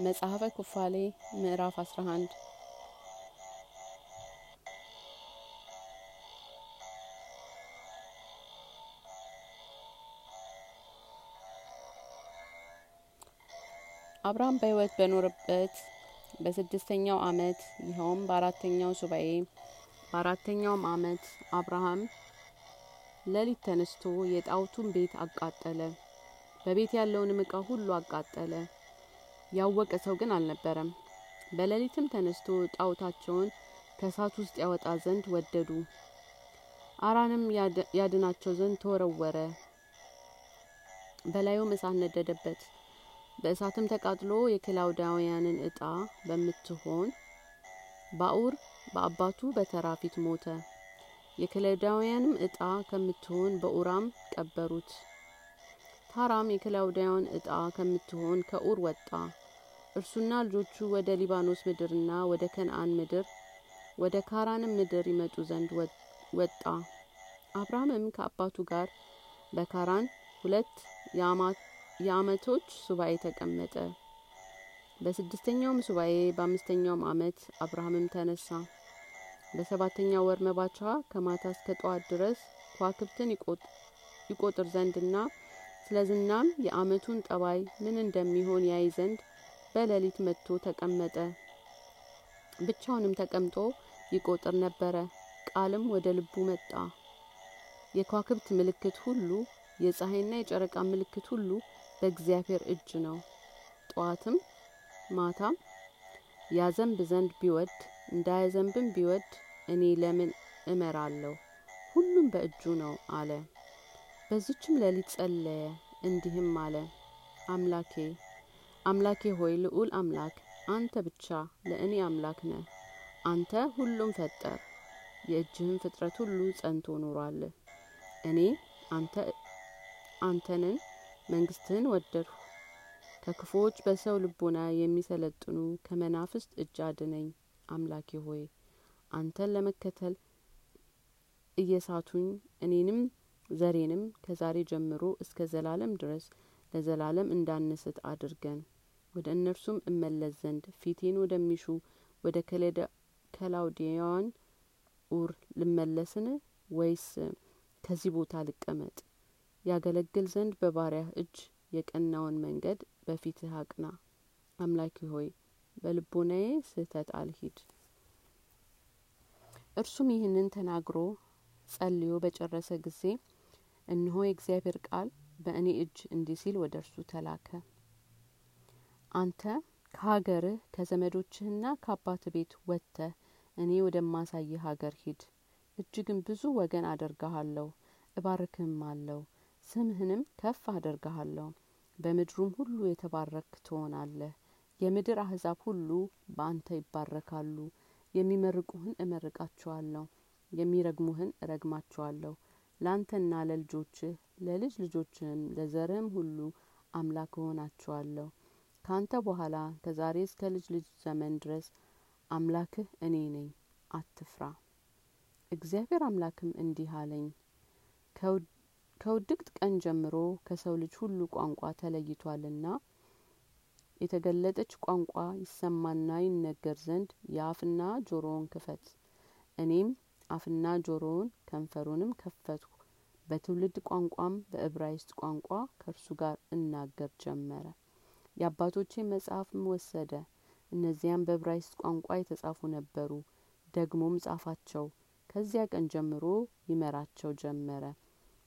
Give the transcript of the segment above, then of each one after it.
መጽሐፈ ኩፋሌ ምዕራፍ 11 አብርሃም በሕይወት በኖረበት በስድስተኛው ዓመት ይኸውም በአራተኛው ሱባኤ በአራተኛውም ዓመት አብርሃም ሌሊት ተነስቶ የጣዖቱን ቤት አቃጠለ። በቤት ያለውንም ዕቃ ሁሉ አቃጠለ። ያወቀ ሰው ግን አልነበረም። በሌሊትም ተነስቶ ጣዖታቸውን ከእሳት ውስጥ ያወጣ ዘንድ ወደዱ። አራንም ያድናቸው ዘንድ ተወረወረ። በላዩም እሳት ነደደበት። በእሳትም ተቃጥሎ የከላውዳውያንን ዕጣ በምትሆን ባኡር በአባቱ በተራ ፊት ሞተ። የከላውዳውያንም ዕጣ ከምትሆን በኡራም ቀበሩት። ታራም የከላውዳውያን ዕጣ ከምትሆን ከኡር ወጣ። እርሱና ልጆቹ ወደ ሊባኖስ ምድርና ወደ ከነአን ምድር ወደ ካራንም ምድር ይመጡ ዘንድ ወጣ። አብርሃምም ከአባቱ ጋር በካራን ሁለት የዓመቶች ሱባኤ ተቀመጠ። በስድስተኛውም ሱባኤ በአምስተኛውም ዓመት አብርሃምም ተነሳ። በሰባተኛው ወር መባቻ ከማታ እስከ ጠዋት ድረስ ከዋክብትን ይቆጥር ዘንድና ስለ ዝናም የዓመቱን ጠባይ ምን እንደሚሆን ያይ ዘንድ በሌሊት መጥቶ ተቀመጠ። ብቻውንም ተቀምጦ ይቆጥር ነበረ። ቃልም ወደ ልቡ መጣ። የከዋክብት ምልክት ሁሉ የፀሐይና የጨረቃ ምልክት ሁሉ በእግዚአብሔር እጅ ነው። ጠዋትም ማታም ያዘንብ ዘንድ ቢወድ እንዳያዘንብም ቢወድ እኔ ለምን እመራለሁ? ሁሉም በእጁ ነው አለ። በዚችም ሌሊት ጸለየ፣ እንዲህም አለ። አምላኬ አምላኬ ሆይ ልዑል አምላክ አንተ ብቻ ለእኔ አምላክ ነህ። አንተ ሁሉም ፈጠር፣ የእጅህም ፍጥረት ሁሉ ጸንቶ ኖሯል። እኔ አንተ አንተንን መንግስትህን ወደድሁ። ከክፉዎች በሰው ልቦና የሚሰለጥኑ ከመናፍስት እጅ አድነኝ። አምላኬ ሆይ አንተን ለመከተል እየሳቱኝ እኔንም ዘሬንም ከዛሬ ጀምሮ እስከ ዘላለም ድረስ ለዘላለም እንዳንስት አድርገን። ወደ እነርሱም እመለስ ዘንድ ፊቴን ወደሚሹ ወደ ከላውዲያዋን ኡር ልመለስን ወይስ ከዚህ ቦታ ልቀመጥ? ያገለግል ዘንድ በባሪያህ እጅ የቀናውን መንገድ በፊትህ አቅና። አምላኪ ሆይ በልቦናዬ ስህተት አልሂድ። እርሱም ይህንን ተናግሮ ጸልዮ በጨረሰ ጊዜ እነሆ የእግዚአብሔር ቃል በእኔ እጅ እንዲህ ሲል ወደ እርሱ ተላከ። አንተ ከሀገርህ ከዘመዶችህና ከአባት ቤት ወጥተህ እኔ ወደማሳይህ ሀገር ሂድ። እጅግም ብዙ ወገን አደርግሃለሁ፣ እባርክህም አለው። ስምህንም ከፍ አደርግሃለሁ፣ በምድሩም ሁሉ የተባረክ ትሆናለህ። የምድር አህዛብ ሁሉ በአንተ ይባረካሉ። የሚመርቁህን እመርቃቸዋለሁ፣ የሚረግሙህን እረግማቸዋለሁ። ለአንተና ለልጆችህ ለልጅ ልጆችህም ለዘርህም ሁሉ አምላክ እሆናቸዋለሁ። ካንተ በኋላ ከዛሬ እስከ ልጅ ልጅ ዘመን ድረስ አምላክህ እኔ ነኝ፣ አትፍራ። እግዚአብሔር አምላክም እንዲህ አለኝ፣ ከውድቅት ቀን ጀምሮ ከሰው ልጅ ሁሉ ቋንቋ ተለይቷልና የተገለጠች ቋንቋ ይሰማና ይነገር ዘንድ የአፍና ጆሮውን ክፈት። እኔም አፍና ጆሮውን ከንፈሩንም ከፈትኩ። በትውልድ ቋንቋም በዕብራይስጥ ቋንቋ ከእርሱ ጋር እናገር ጀመረ። የአባቶቼን መጽሐፍም ወሰደ። እነዚያም በዕብራይስጥ ቋንቋ የተጻፉ ነበሩ። ደግሞም ጻፋቸው። ከዚያ ቀን ጀምሮ ይመራቸው ጀመረ።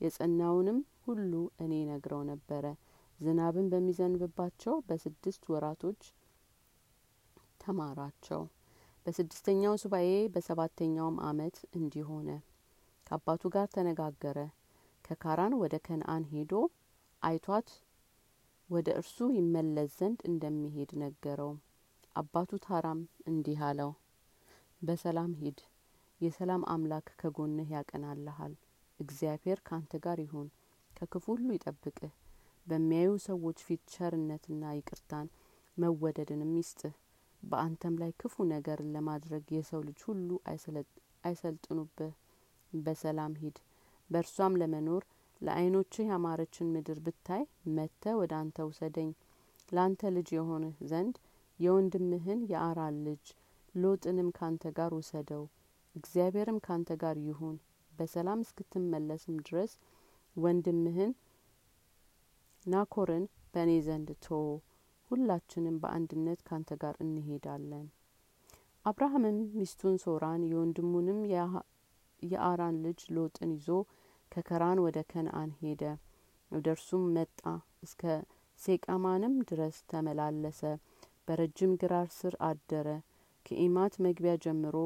የጸናውንም ሁሉ እኔ ነግረው ነበረ። ዝናብን በሚዘንብባቸው በስድስት ወራቶች ተማራቸው። በስድስተኛው ሱባኤ በሰባተኛውም ዓመት እንዲህ ሆነ። ከአባቱ ጋር ተነጋገረ። ከካራን ወደ ከነአን ሄዶ አይቷት ወደ እርሱ ይመለስ ዘንድ እንደሚሄድ ነገረው። አባቱ ታራም እንዲህ አለው፣ በሰላም ሂድ፣ የሰላም አምላክ ከጎንህ ያቀናልሃል። እግዚአብሔር ካንተ ጋር ይሁን፣ ከክፉ ሁሉ ይጠብቅህ፣ በሚያዩ ሰዎች ፊት ቸርነትና ይቅርታን መወደድንም ይስጥህ። በአንተም ላይ ክፉ ነገርን ለማድረግ የሰው ልጅ ሁሉ አይሰልጥኑብህ። በሰላም ሂድ፣ በእርሷም ለመኖር ለዓይኖችህ ያማረችን ምድር ብታይ መጥተህ ወደ አንተ ውሰደኝ። ለአንተ ልጅ የሆንህ ዘንድ የወንድምህን የአራን ልጅ ሎጥንም ካንተ ጋር ውሰደው። እግዚአብሔርም ካንተ ጋር ይሁን። በሰላም እስክትመለስም ድረስ ወንድምህን ናኮርን በእኔ ዘንድ ቶ ሁላችንም በአንድነት ካንተ ጋር እንሄዳለን። አብርሃምም ሚስቱን ሶራን የወንድሙንም የአራን ልጅ ሎጥን ይዞ ከከራን ወደ ከነአን ሄደ። ወደ እርሱም መጣ እስከ ሴቃማንም ድረስ ተመላለሰ በረጅም ግራር ስር አደረ። ከኢማት መግቢያ ጀምሮ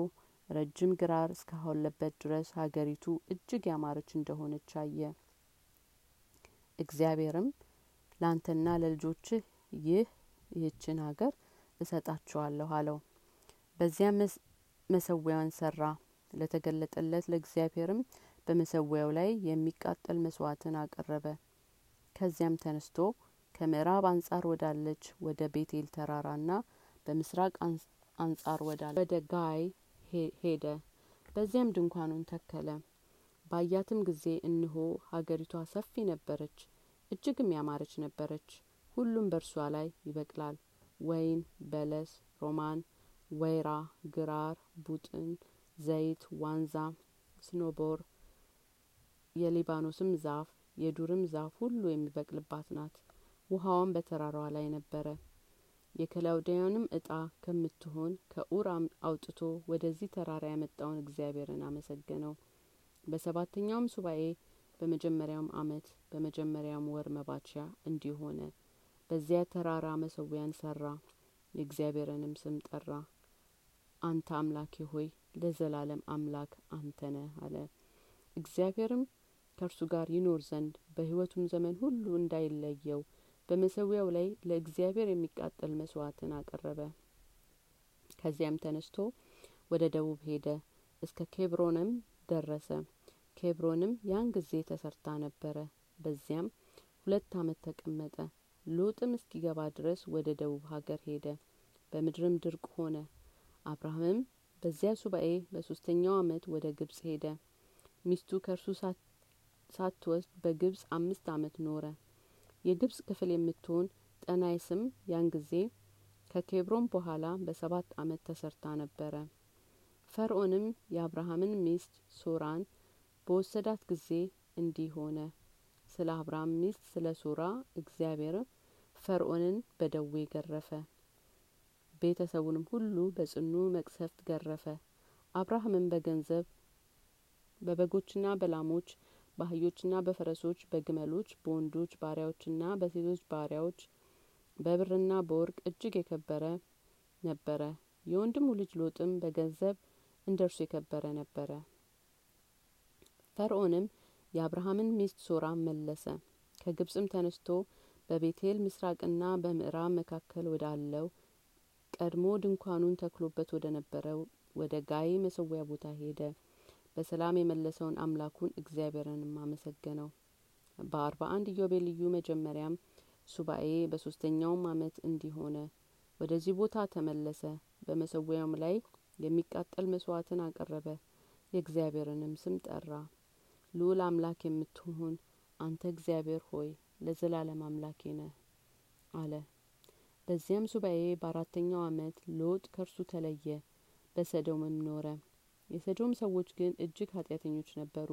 ረጅም ግራር እስካሆለበት ድረስ ሀገሪቱ እጅግ ያማረች እንደሆነች አየ። እግዚአብሔርም ላንተና ለልጆችህ ይህ ይህችን ሀገር እሰጣችኋለሁ አለው። በዚያ መሰዊያውን ሰራ። ለተገለጠለት ለእግዚአብሔርም በመሰዊያው ላይ የሚቃጠል መስዋዕትን አቀረበ። ከዚያም ተነስቶ ከምዕራብ አንጻር ወዳለች ወደ ቤቴል ተራራና በምስራቅ አንጻር ወዳለ ወደ ጋይ ሄደ። በዚያም ድንኳኑን ተከለ። ባያትም ጊዜ እንሆ ሀገሪቷ ሰፊ ነበረች እጅግም ያማረች ነበረች። ሁሉም በእርሷ ላይ ይበቅላል። ወይን በለስ ሮማን ወይራ ግራር ቡጥን ዘይት ዋንዛ ስኖቦር የሊባኖስም ዛፍ የዱርም ዛፍ ሁሉ የሚበቅልባት ናት። ውሀዋም በተራራዋ ላይ ነበረ። የከላውዲያንም እጣ ከምትሆን ከኡር አውጥቶ ወደዚህ ተራራ ያመጣውን እግዚአብሔርን አመሰገነው። በሰባተኛውም ሱባኤ በመጀመሪያውም አመት በመጀመሪያውም ወር መባቻ እንዲህ ሆነ። በዚያ ተራራ መሰዊያን ሰራ የእግዚአብሔርንም ስም ጠራ። አንተ አምላኬ ሆይ ለዘላለም አምላክ አንተ አለ። እግዚአብሔርም ከእርሱ ጋር ይኖር ዘንድ በህይወቱም ዘመን ሁሉ እንዳይለየው በመሰዊያው ላይ ለእግዚአብሔር የሚቃጠል መስዋዕትን አቀረበ። ከዚያም ተነስቶ ወደ ደቡብ ሄደ እስከ ኬብሮንም ደረሰ። ኬብሮንም ያን ጊዜ ተሰርታ ነበረ። በዚያም ሁለት አመት ተቀመጠ። ሎጥም እስኪገባ ድረስ ወደ ደቡብ ሀገር ሄደ። በምድርም ድርቅ ሆነ። አብርሃምም በዚያ ሱባኤ በሶስተኛው አመት ወደ ግብጽ ሄደ። ሚስቱ ከእርሱ ሳትወስድ በግብጽ አምስት አመት ኖረ። የግብጽ ክፍል የምትሆን ጠናይስም ያን ጊዜ ከኬብሮን በኋላ በሰባት አመት ተሰርታ ነበረ። ፈርዖንም የአብርሃምን ሚስት ሶራን በወሰዳት ጊዜ እንዲህ ሆነ። ስለ አብርሃም ሚስት ስለ ሶራ እግዚአብሔር ፈርዖንን በደዌ ገረፈ። ቤተሰቡንም ሁሉ በጽኑ መቅሰፍት ገረፈ። አብርሃምም በገንዘብ በበጎችና በላሞች በአህዮችና በፈረሶች በግመሎች በወንዶች ባሪያዎችና በሴቶች ባሪያዎች በብርና በወርቅ እጅግ የከበረ ነበረ። የወንድሙ ልጅ ሎጥም በገንዘብ እንደ እርሱ የከበረ ነበረ። ፈርዖንም የአብርሃምን ሚስት ሶራ መለሰ። ከግብጽም ተነስቶ በቤቴል ምስራቅና በምዕራብ መካከል ወዳለው ቀድሞ ድንኳኑን ተክሎበት ወደ ነበረው ወደ ጋይ መሰዊያ ቦታ ሄደ በሰላም የመለሰውን አምላኩን እግዚአብሔርንም አመሰገነው። በአርባ አንድ ኢዮቤልዩ መጀመሪያም ሱባኤ በሶስተኛውም አመት እንዲሆነ ወደዚህ ቦታ ተመለሰ። በመሰዊያውም ላይ የሚቃጠል መስዋዕትን አቀረበ። የእግዚአብሔርንም ስም ጠራ። ልዑል አምላክ የምትሆን አንተ እግዚአብሔር ሆይ ለዘላለም አምላኬ ነህ አለ። በዚያም ሱባኤ በአራተኛው አመት ሎጥ ከእርሱ ተለየ በሰዶምም ኖረ የሰዶም ሰዎች ግን እጅግ ኃጢአተኞች ነበሩ።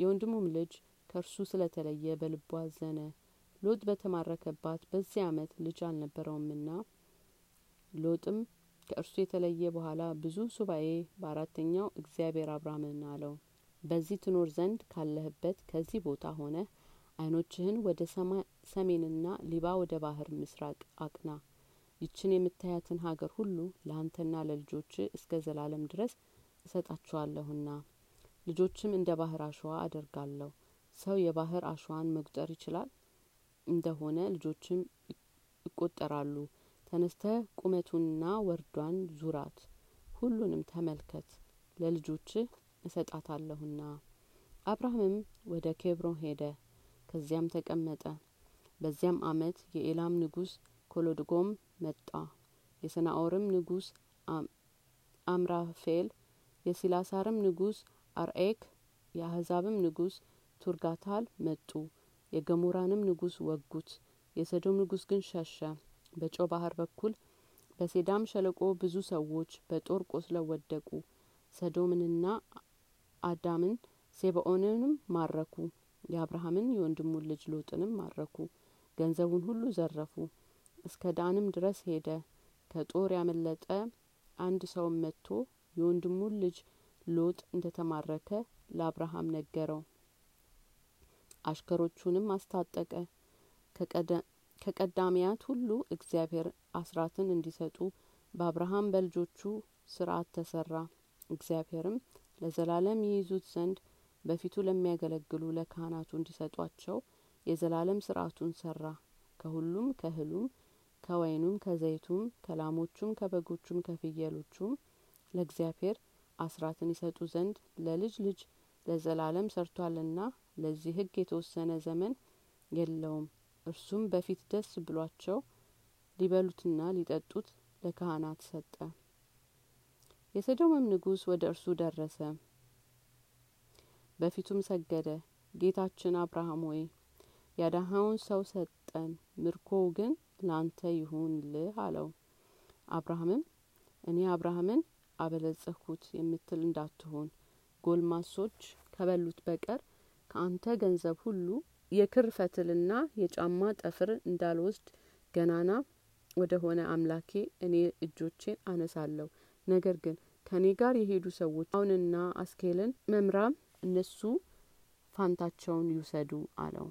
የወንድሙም ልጅ ከእርሱ ስለተለየ በልቡ አዘነ። ሎጥ በተማረከባት በዚህ አመት ልጅ አልነበረውምና ሎጥም ከእርሱ የተለየ በኋላ ብዙ ሱባኤ በአራተኛው እግዚአብሔር አብርሃምን አለው። በዚህ ትኖር ዘንድ ካለህበት ከዚህ ቦታ ሆነ አይኖችህን ወደ ሰሜንና ሊባ ወደ ባህር ምስራቅ አቅና ይችን የምታያትን ሀገር ሁሉ ለአንተና ለልጆች እስከ ዘላለም ድረስ እሰጣችኋለሁና። ልጆችም እንደ ባህር አሸዋ አደርጋለሁ። ሰው የባህር አሸዋን መቁጠር ይችላል? እንደሆነ ልጆችም ይቆጠራሉ። ተነስተ ቁመቱንና ወርዷን ዙራት። ሁሉንም ተመልከት። ለልጆችህ እሰጣታለሁና። አብርሃምም ወደ ኬብሮን ሄደ። ከዚያም ተቀመጠ። በዚያም አመት የኤላም ንጉስ ኮሎድጎም መጣ የሰናኦርም ንጉስ አምራፌል የሲላሳርም ንጉስ አርኤክ የአህዛብም ንጉስ ቱርጋታል መጡ የገሞራንም ንጉስ ወጉት የሰዶም ንጉስ ግን ሸሸ በጨው ባህር በኩል በሴዳም ሸለቆ ብዙ ሰዎች በጦር ቆስለው ወደቁ። ሰዶምንና አዳምን ሴባኦንንም ማረኩ። የአብርሃምን የወንድሙን ልጅ ሎጥንም ማረኩ። ገንዘቡን ሁሉ ዘረፉ። እስከ ዳንም ድረስ ሄደ። ከጦር ያመለጠ አንድ ሰውም መጥቶ የወንድሙን ልጅ ሎጥ እንደ ተማረከ ለአብርሃም ነገረው። አሽከሮቹንም አስታጠቀ። ከቀዳሚያት ሁሉ እግዚአብሔር አስራትን እንዲሰጡ በአብርሃም በልጆቹ ስርዓት ተሰራ። እግዚአብሔርም ለዘላለም ይይዙት ዘንድ በፊቱ ለሚያገለግሉ ለካህናቱ እንዲሰጧቸው የዘላለም ስርዓቱን ሰራ። ከሁሉም ከእህሉም ከወይኑም ከዘይቱም ከላሞቹም ከበጎቹም ከፍየሎቹም ለእግዚአብሔር አስራትን ይሰጡ ዘንድ ለልጅ ልጅ ለዘላለም ሰርቷልና ለዚህ ሕግ የተወሰነ ዘመን የለውም። እርሱም በፊት ደስ ብሏቸው ሊበሉትና ሊጠጡት ለካህናት ሰጠ። የሰዶምም ንጉሥ ወደ እርሱ ደረሰ፣ በፊቱም ሰገደ። ጌታችን አብርሃም ሆይ ያዳኸውን ሰው ሰጠን፣ ምርኮው ግን ላንተ ይሁንልህ አለው። አብርሃምም እኔ አብርሃምን አበለጸግሁት የምትል እንዳትሆን ጎልማሶች ከበሉት በቀር ከአንተ ገንዘብ ሁሉ የክር ፈትልና የጫማ ጠፍር እንዳልወስድ ገናና ወደ ሆነ አምላኬ እኔ እጆቼን አነሳለሁ። ነገር ግን ከእኔ ጋር የሄዱ ሰዎች አሁንና አስኬልን መምራም እነሱ ፋንታቸውን ይውሰዱ አለው።